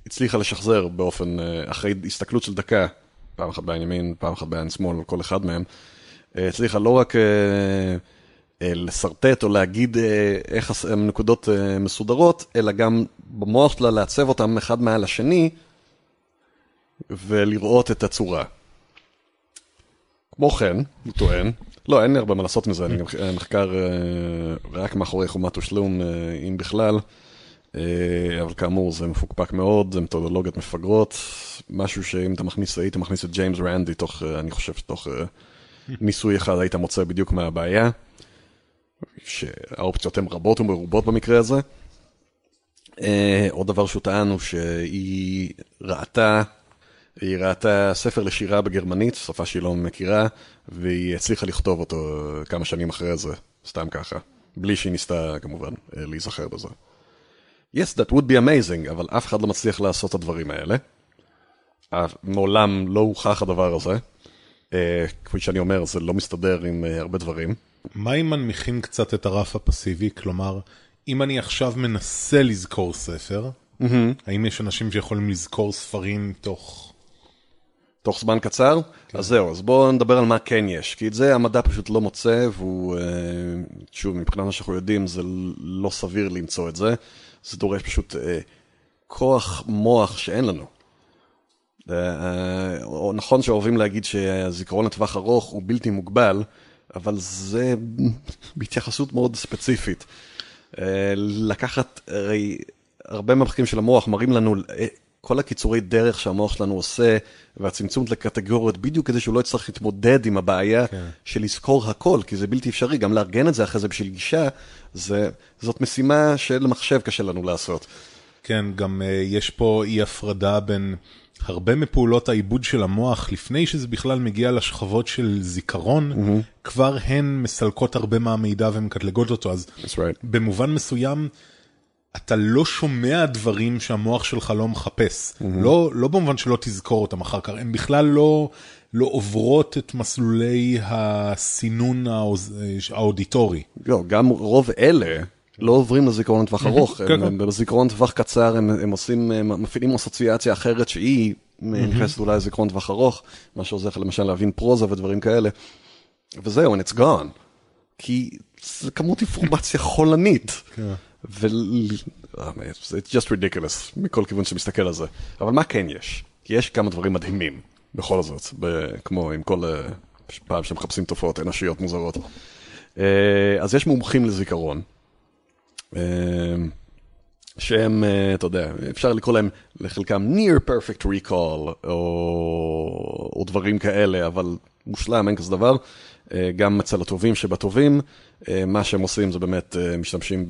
הצליחה לשחזר באופן, אה, אחרי הסתכלות של דקה, פעם אחת בעין ימין, פעם אחת בעין שמאל, כל אחד מהם, אה, הצליחה לא רק אה, לשרטט או להגיד איך הנקודות מסודרות, אלא גם במוח שלה לעצב אותם אחד מעל השני ולראות את הצורה. כמו כן, הוא טוען, לא, אין לי הרבה מה לעשות מזה, אני גם מחקר רק מאחורי חומת ושלום, אם בכלל, אבל כאמור זה מפוקפק מאוד, זה מתודולוגיות מפגרות, משהו שאם אתה מכניס, היית מכניס את ג'יימס רנדי תוך, אה, אני חושב, תוך אה, ניסוי אחד היית מוצא בדיוק מה הבעיה, שהאופציות הן רבות ומרובות במקרה הזה. אה, עוד דבר שהוא טען הוא שהיא ראתה, היא ראתה ספר לשירה בגרמנית, שפה שהיא לא מכירה, והיא הצליחה לכתוב אותו כמה שנים אחרי זה, סתם ככה, בלי שהיא ניסתה כמובן אה, להיזכר בזה. Yes, that would be amazing, אבל אף אחד לא מצליח לעשות את הדברים האלה. מעולם לא הוכח הדבר הזה. אה, כפי שאני אומר, זה לא מסתדר עם אה, הרבה דברים. מה אם מנמיכים קצת את הרף הפסיבי? כלומר, אם אני עכשיו מנסה לזכור ספר, האם יש אנשים שיכולים לזכור ספרים תוך... תוך זמן קצר? כן. אז זהו, אז בואו נדבר על מה כן יש, כי את זה המדע פשוט לא מוצא, והוא, אה, שוב, מבחינת מה שאנחנו יודעים, זה לא סביר למצוא את זה. זה דורש פשוט אה, כוח מוח שאין לנו. אה, נכון שאוהבים להגיד שהזיכרון לטווח ארוך הוא בלתי מוגבל, אבל זה בהתייחסות מאוד ספציפית. לקחת, הרי הרבה מהמחקרים של המוח מראים לנו כל הקיצורי דרך שהמוח שלנו עושה, והצמצום לקטגוריות, בדיוק כדי שהוא לא יצטרך להתמודד עם הבעיה כן. של לזכור הכל, כי זה בלתי אפשרי, גם לארגן את זה אחרי זה בשביל גישה, זה, זאת משימה של מחשב קשה לנו לעשות. כן, גם uh, יש פה אי הפרדה בין הרבה מפעולות העיבוד של המוח, לפני שזה בכלל מגיע לשכבות של זיכרון, mm-hmm. כבר הן מסלקות הרבה מהמידע ומקטלגות אותו, אז right. במובן מסוים, אתה לא שומע דברים שהמוח שלך לא מחפש. Mm-hmm. לא, לא במובן שלא תזכור אותם אחר כך, הן בכלל לא, לא עוברות את מסלולי הסינון האוז... האודיטורי. לא, גם רוב אלה לא עוברים לזיכרון לטווח ארוך, כן, כן. בזיכרון לטווח קצר הם, הם עושים, הם מפעילים אסוציאציה אחרת שהיא נכנסת אולי לזיכרון לטווח ארוך, מה שעוזר לך למשל להבין פרוזה ודברים כאלה. וזהו, and it's gone. כי זה כמות אינפורמציה חולנית. ו... אה, it's just ridiculous מכל כיוון שמסתכל על זה. אבל מה כן יש? יש כמה דברים מדהימים, בכל זאת, כמו עם כל אה, פעם שמחפשים תופעות אנושיות מוזרות. אה, אז יש מומחים לזיכרון, שהם, אתה יודע, אפשר לקרוא להם לחלקם near perfect recall, או, או דברים כאלה, אבל מושלם, אין כזה דבר. גם אצל הטובים שבטובים, מה שהם עושים זה באמת משתמשים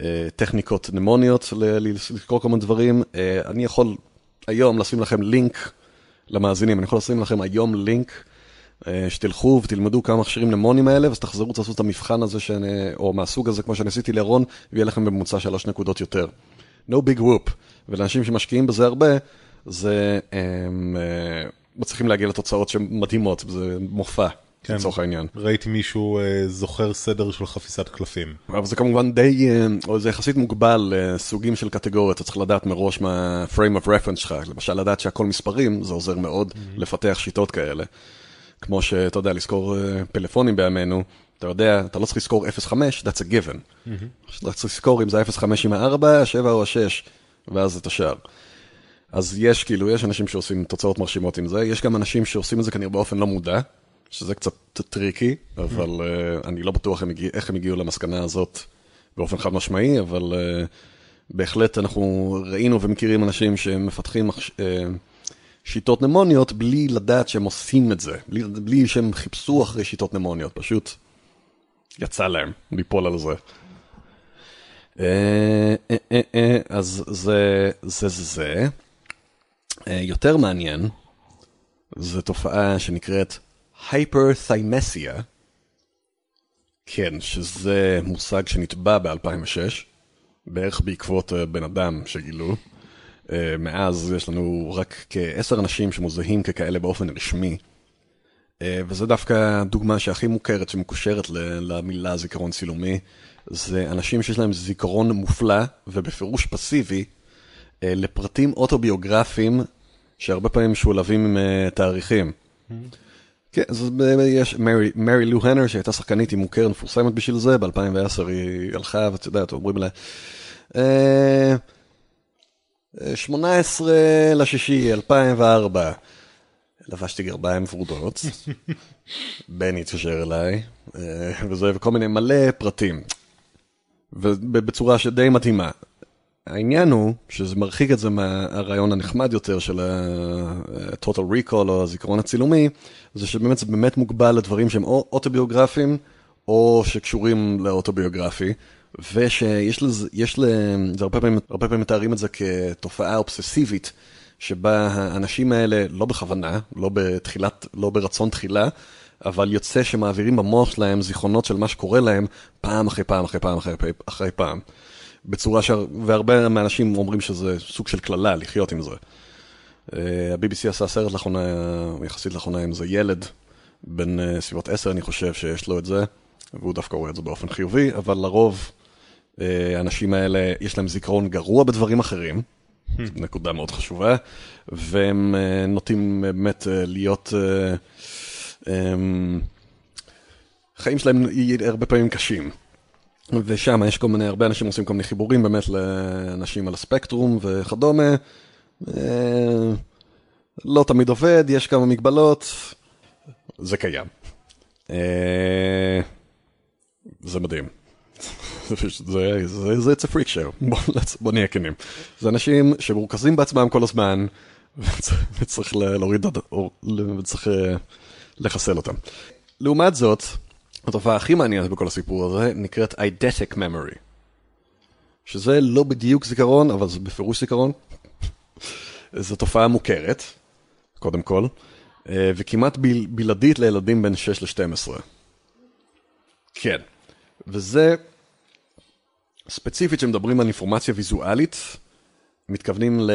בטכניקות נמוניות לקרוא כל מיני דברים. אני יכול היום לשים לכם לינק למאזינים, אני יכול לשים לכם היום לינק. שתלכו ותלמדו כמה מכשירים נמונים האלה, ואז תחזרו, תעשו את המבחן הזה, שאני, או מהסוג הזה, כמו שאני עשיתי לירון, ויהיה לכם בממוצע שלוש נקודות יותר. No big whoop. ולאנשים שמשקיעים בזה הרבה, זה, הם מצליחים להגיע לתוצאות שמדהימות, זה מופע. כן, לצורך העניין. ראיתי מישהו uh, זוכר סדר של חפיסת קלפים. אבל זה כמובן די, או זה יחסית מוגבל לסוגים של קטגוריות, אתה צריך לדעת מראש מה frame of reference שלך, למשל לדעת שהכל מספרים, זה עוזר מאוד mm-hmm. לפתח שיטות כאלה. כמו שאתה יודע, לזכור uh, פלאפונים בימינו, אתה יודע, אתה לא צריך לזכור 0.5, that's a given. Mm-hmm. אתה צריך לזכור אם זה 0.5 עם ה-4, ה-7 או ה-6, ואז את השאר. אז יש כאילו, יש אנשים שעושים תוצאות מרשימות עם זה, יש גם אנשים שעושים את זה כנראה באופן לא מודע. שזה קצת טריקי, אבל uh, אני לא בטוח הם הגיע, איך הם הגיעו למסקנה הזאת באופן חד משמעי, אבל uh, בהחלט אנחנו ראינו ומכירים אנשים שמפתחים uh, שיטות נמוניות בלי לדעת שהם עושים את זה, בלי, בלי שהם חיפשו אחרי שיטות נמוניות, פשוט יצא להם ליפול על זה. אז זה זה זה יותר מעניין, זו תופעה שנקראת הייפרתיימסיה, כן, שזה מושג שנטבע ב-2006, בערך בעקבות אה, בן אדם שגילו. אה, מאז יש לנו רק כעשר אנשים שמוזהים ככאלה באופן רשמי. אה, וזה דווקא הדוגמה שהכי מוכרת שמקושרת למילה זיכרון צילומי. זה אנשים שיש להם זיכרון מופלא ובפירוש פסיבי לפרטים אוטוביוגרפיים שהרבה פעמים משולבים עם תאריכים. Mm-hmm. כן, אז יש מרי, לו הנר שהייתה שחקנית, היא מוכרת מפורסמת בשביל זה, ב-2010 היא הלכה, ואת יודעת, אומרים לה, 18 אה, לשישי, 2004, לבשתי גרביים ורודות, בני התקשר אליי, אה, וזה, וכל מיני מלא פרטים, ובצורה שדי מתאימה. העניין הוא שזה מרחיק את זה מהרעיון הנחמד יותר של ה-total recall או הזיכרון הצילומי, זה שבאמת זה באמת מוגבל לדברים שהם או אוטוביוגרפיים או שקשורים לאוטוביוגרפי, ושיש לזה, יש לזה, זה הרבה פעמים, הרבה פעמים מתארים את זה כתופעה אובססיבית, שבה האנשים האלה, לא בכוונה, לא בתחילת, לא ברצון תחילה, אבל יוצא שמעבירים במוח שלהם זיכרונות של מה שקורה להם פעם אחרי פעם אחרי פעם אחרי, אחרי פעם. בצורה ש... והרבה מהאנשים אומרים שזה סוג של קללה לחיות עם זה. אה, ה-BBC עשה סרט לאחרונה, יחסית לאחרונה עם זה ילד, בן אה, סביבות עשר אני חושב שיש לו את זה, והוא דווקא רואה את זה באופן חיובי, אבל לרוב אה, האנשים האלה יש להם זיכרון גרוע בדברים אחרים, זו נקודה מאוד חשובה, והם נוטים באמת להיות, החיים שלהם הרבה פעמים קשים. ושם יש כל מיני, הרבה אנשים עושים כל מיני חיבורים באמת לאנשים על הספקטרום וכדומה. אה, לא תמיד עובד, יש כמה מגבלות, זה קיים. אה, זה מדהים. זה, זה, זה, it's a freak show, בוא, נהיה כנים. זה אנשים שמורכזים בעצמם כל הזמן, וצריך- להוריד, וצריך אה, לחסל אותם. לעומת זאת, התופעה הכי מעניינת בכל הסיפור הזה נקראת eidetic memory. שזה לא בדיוק זיכרון, אבל זה בפירוש זיכרון. זו תופעה מוכרת, קודם כל, אה, וכמעט בל, בלעדית לילדים בין 6 ל-12. כן, וזה ספציפית שמדברים על אינפורמציה ויזואלית, מתכוונים ל,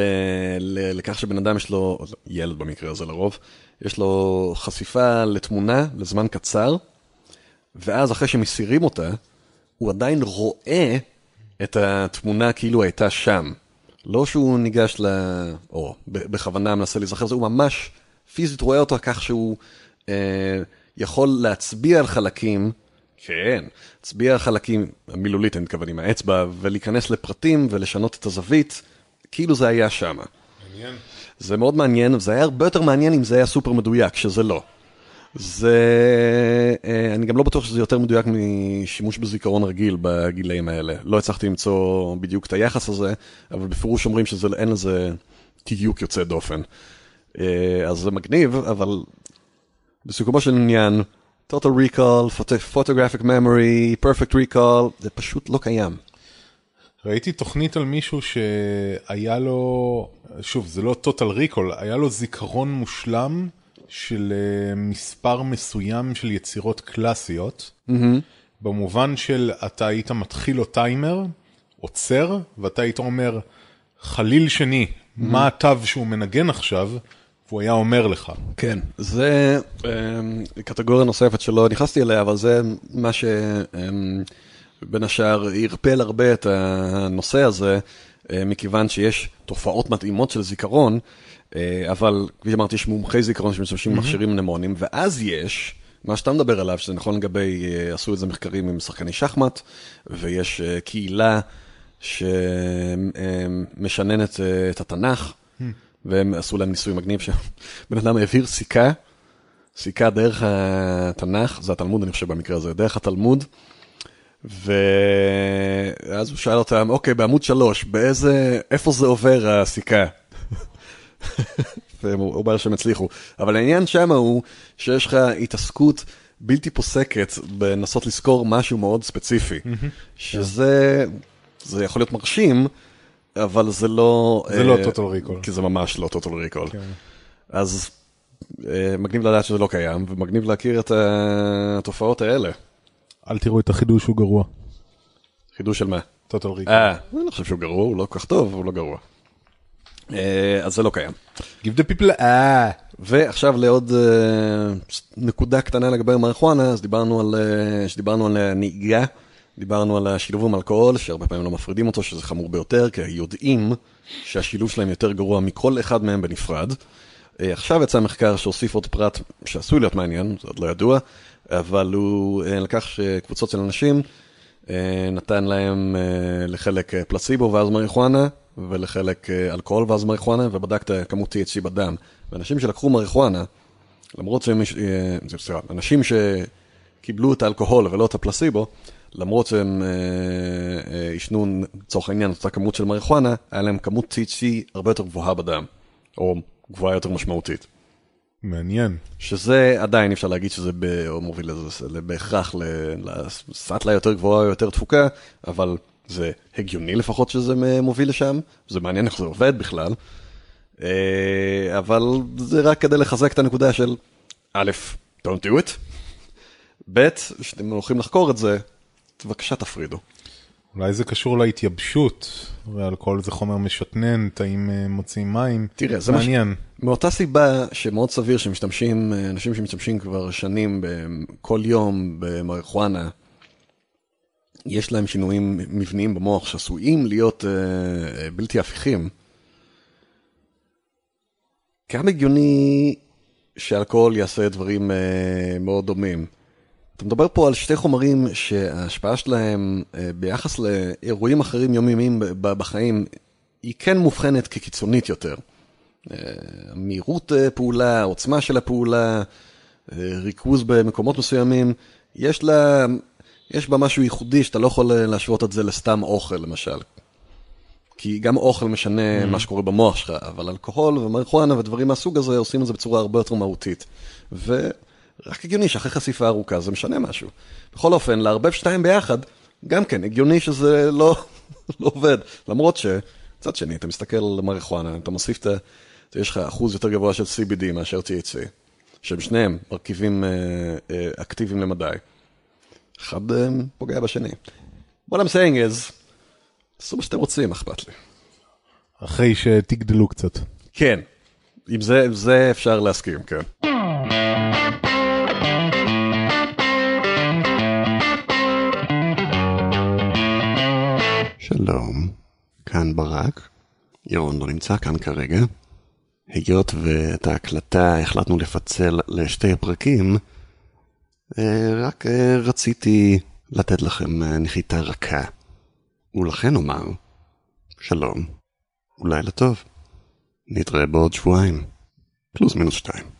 ל, לכך שבן אדם יש לו, ילד במקרה הזה לרוב, יש לו חשיפה לתמונה לזמן קצר, ואז אחרי שמסירים אותה, הוא עדיין רואה את התמונה כאילו הייתה שם. לא שהוא ניגש ל... או בכוונה מנסה להיזכר, זה הוא ממש פיזית רואה אותה כך שהוא אה, יכול להצביע על חלקים, כן, להצביע על חלקים, מילולית אני מתכוון עם האצבע, ולהיכנס לפרטים ולשנות את הזווית, כאילו זה היה שם. מעניין. זה מאוד מעניין, וזה היה הרבה יותר מעניין אם זה היה סופר מדויק, שזה לא. זה... אה, אני גם לא בטוח שזה יותר מדויק משימוש בזיכרון רגיל בגילאים האלה. לא הצלחתי למצוא בדיוק את היחס הזה, אבל בפירוש אומרים שאין לזה דיוק יוצא דופן. אה, אז זה מגניב, אבל בסיכומו של עניין, total recall, photo- photographic memory, perfect recall, זה פשוט לא קיים. ראיתי תוכנית על מישהו שהיה לו, שוב, זה לא total recall, היה לו זיכרון מושלם של אה, מספר מסוים של יצירות קלאסיות, במובן של אתה היית מתחיל לו טיימר, עוצר, ואתה היית אומר, חליל שני, מה התו שהוא מנגן עכשיו, והוא היה אומר לך. כן, זה אמ, קטגוריה נוספת שלא נכנסתי אליה, אבל זה מה שבין השאר ערפל הרבה את הנושא הזה, אה, מכיוון שיש תופעות מתאימות של זיכרון, אה, אבל כפי שאמרתי, יש מומחי זיכרון שמשתמשים במכשירים מנמונים, ואז יש... מה שאתה מדבר עליו, שזה נכון לגבי, אה, עשו את זה מחקרים עם שחקני שחמט, ויש אה, קהילה שמשננת אה, את התנ"ך, והם עשו להם ניסוי מגניב שבן אדם העביר סיכה, סיכה דרך התנ"ך, זה התלמוד אני חושב במקרה הזה, דרך התלמוד, ואז הוא שאל אותם, אוקיי, בעמוד שלוש, באיזה, איפה זה עובר הסיכה? והוא אומר שהם הצליחו. אבל העניין שם הוא שיש לך התעסקות בלתי פוסקת בנסות לזכור משהו מאוד ספציפי, שזה זה יכול להיות מרשים, אבל זה לא... זה לא אה, total recall. כי זה ממש לא total recall. כן. אז אה, מגניב לדעת שזה לא קיים, ומגניב להכיר את התופעות האלה. אל תראו את החידוש הוא גרוע. חידוש של מה? total recall. אה, אני חושב שהוא גרוע, הוא לא כל כך טוב, הוא לא גרוע. אה, אז זה לא קיים. Give the people, אה. ועכשיו לעוד אה, נקודה קטנה לגבי מריחואנה, אז דיברנו על, אה, שדיברנו על נהיגה, דיברנו על השילוב עם אלכוהול, שהרבה פעמים לא מפרידים אותו, שזה חמור ביותר, כי יודעים שהשילוב שלהם יותר גרוע מכל אחד מהם בנפרד. אה, עכשיו יצא מחקר שהוסיף עוד פרט שעשוי להיות מעניין, זה עוד לא ידוע, אבל הוא אה, לקח שקבוצות של אנשים, אה, נתן להם לחלק פלסיבו ואז מריחואנה, ולחלק אלכוהול ואז מריחואנה, ובדק את כמות THC בדם. ואנשים שלקחו מריחואנה, למרות שהם, זה- סליחה, אנשים שקיבלו את האלכוהול ולא את הפלסיבו, למרות שהם עישנו לצורך העניין את אותה כמות של מריחואנה, היה להם כמות THC הרבה יותר גבוהה בדם, או גבוהה יותר משמעותית. מעניין. שזה עדיין אפשר להגיד שזה ב... או מוביל לזה, בהכרח לסאטלה יותר גבוהה או יותר תפוקה, אבל זה הגיוני לפחות שזה מוביל לשם, זה מעניין איך זה עובד בכלל, אה, אבל זה רק כדי לחזק את הנקודה של א', don't do it, ב', כשאתם הולכים לחקור את זה, בבקשה תפרידו. אולי זה קשור להתייבשות, ואלכוהול זה חומר משתנן, תאים אה, מוציאים מים. תראה, זה מעניין. מאותה סיבה שמאוד סביר שמשתמשים, אה, אנשים שמשתמשים כבר שנים כל יום במריחואנה, יש להם שינויים מבניים במוח שעשויים להיות אה, אה, בלתי הפיכים. כמה הגיוני שאלכוהול יעשה דברים אה, מאוד דומים. אתה מדבר פה על שתי חומרים שההשפעה שלהם אה, ביחס לאירועים אחרים יומיומיים בחיים היא כן מובחנת כקיצונית יותר. אה, מהירות אה, פעולה, עוצמה של הפעולה, ריכוז במקומות מסוימים, יש לה, יש בה משהו ייחודי שאתה לא יכול להשוות את זה לסתם אוכל למשל. כי גם אוכל משנה mm-hmm. מה שקורה במוח שלך, אבל אלכוהול ומריחואנה ודברים מהסוג הזה עושים את זה בצורה הרבה יותר מהותית. ורק הגיוני שאחרי חשיפה ארוכה זה משנה משהו. בכל אופן, לערבב שתיים ביחד, גם כן, הגיוני שזה לא, לא עובד. למרות ש... מצד שני, אתה מסתכל על מריחואנה, אתה מוסיף את ה... יש לך אחוז יותר גבוה של CBD מאשר THC, שהם שניהם מרכיבים אה, אה, אקטיביים למדי. אחד אה, פוגע בשני. What I'm saying is, תעשו מה שאתם רוצים, אכפת לי. אחרי שתגדלו קצת. כן, עם זה, עם זה אפשר להסכים, כן. שלום, כאן ברק, ירון לא נמצא כאן כרגע. היות ואת ההקלטה החלטנו לפצל לשתי פרקים, אה, רק אה, רציתי לתת לכם אה, נחיתה רכה. ולכן אומר, שלום, ולילה טוב. נתראה בעוד שבועיים, פלוס מינוס שתיים.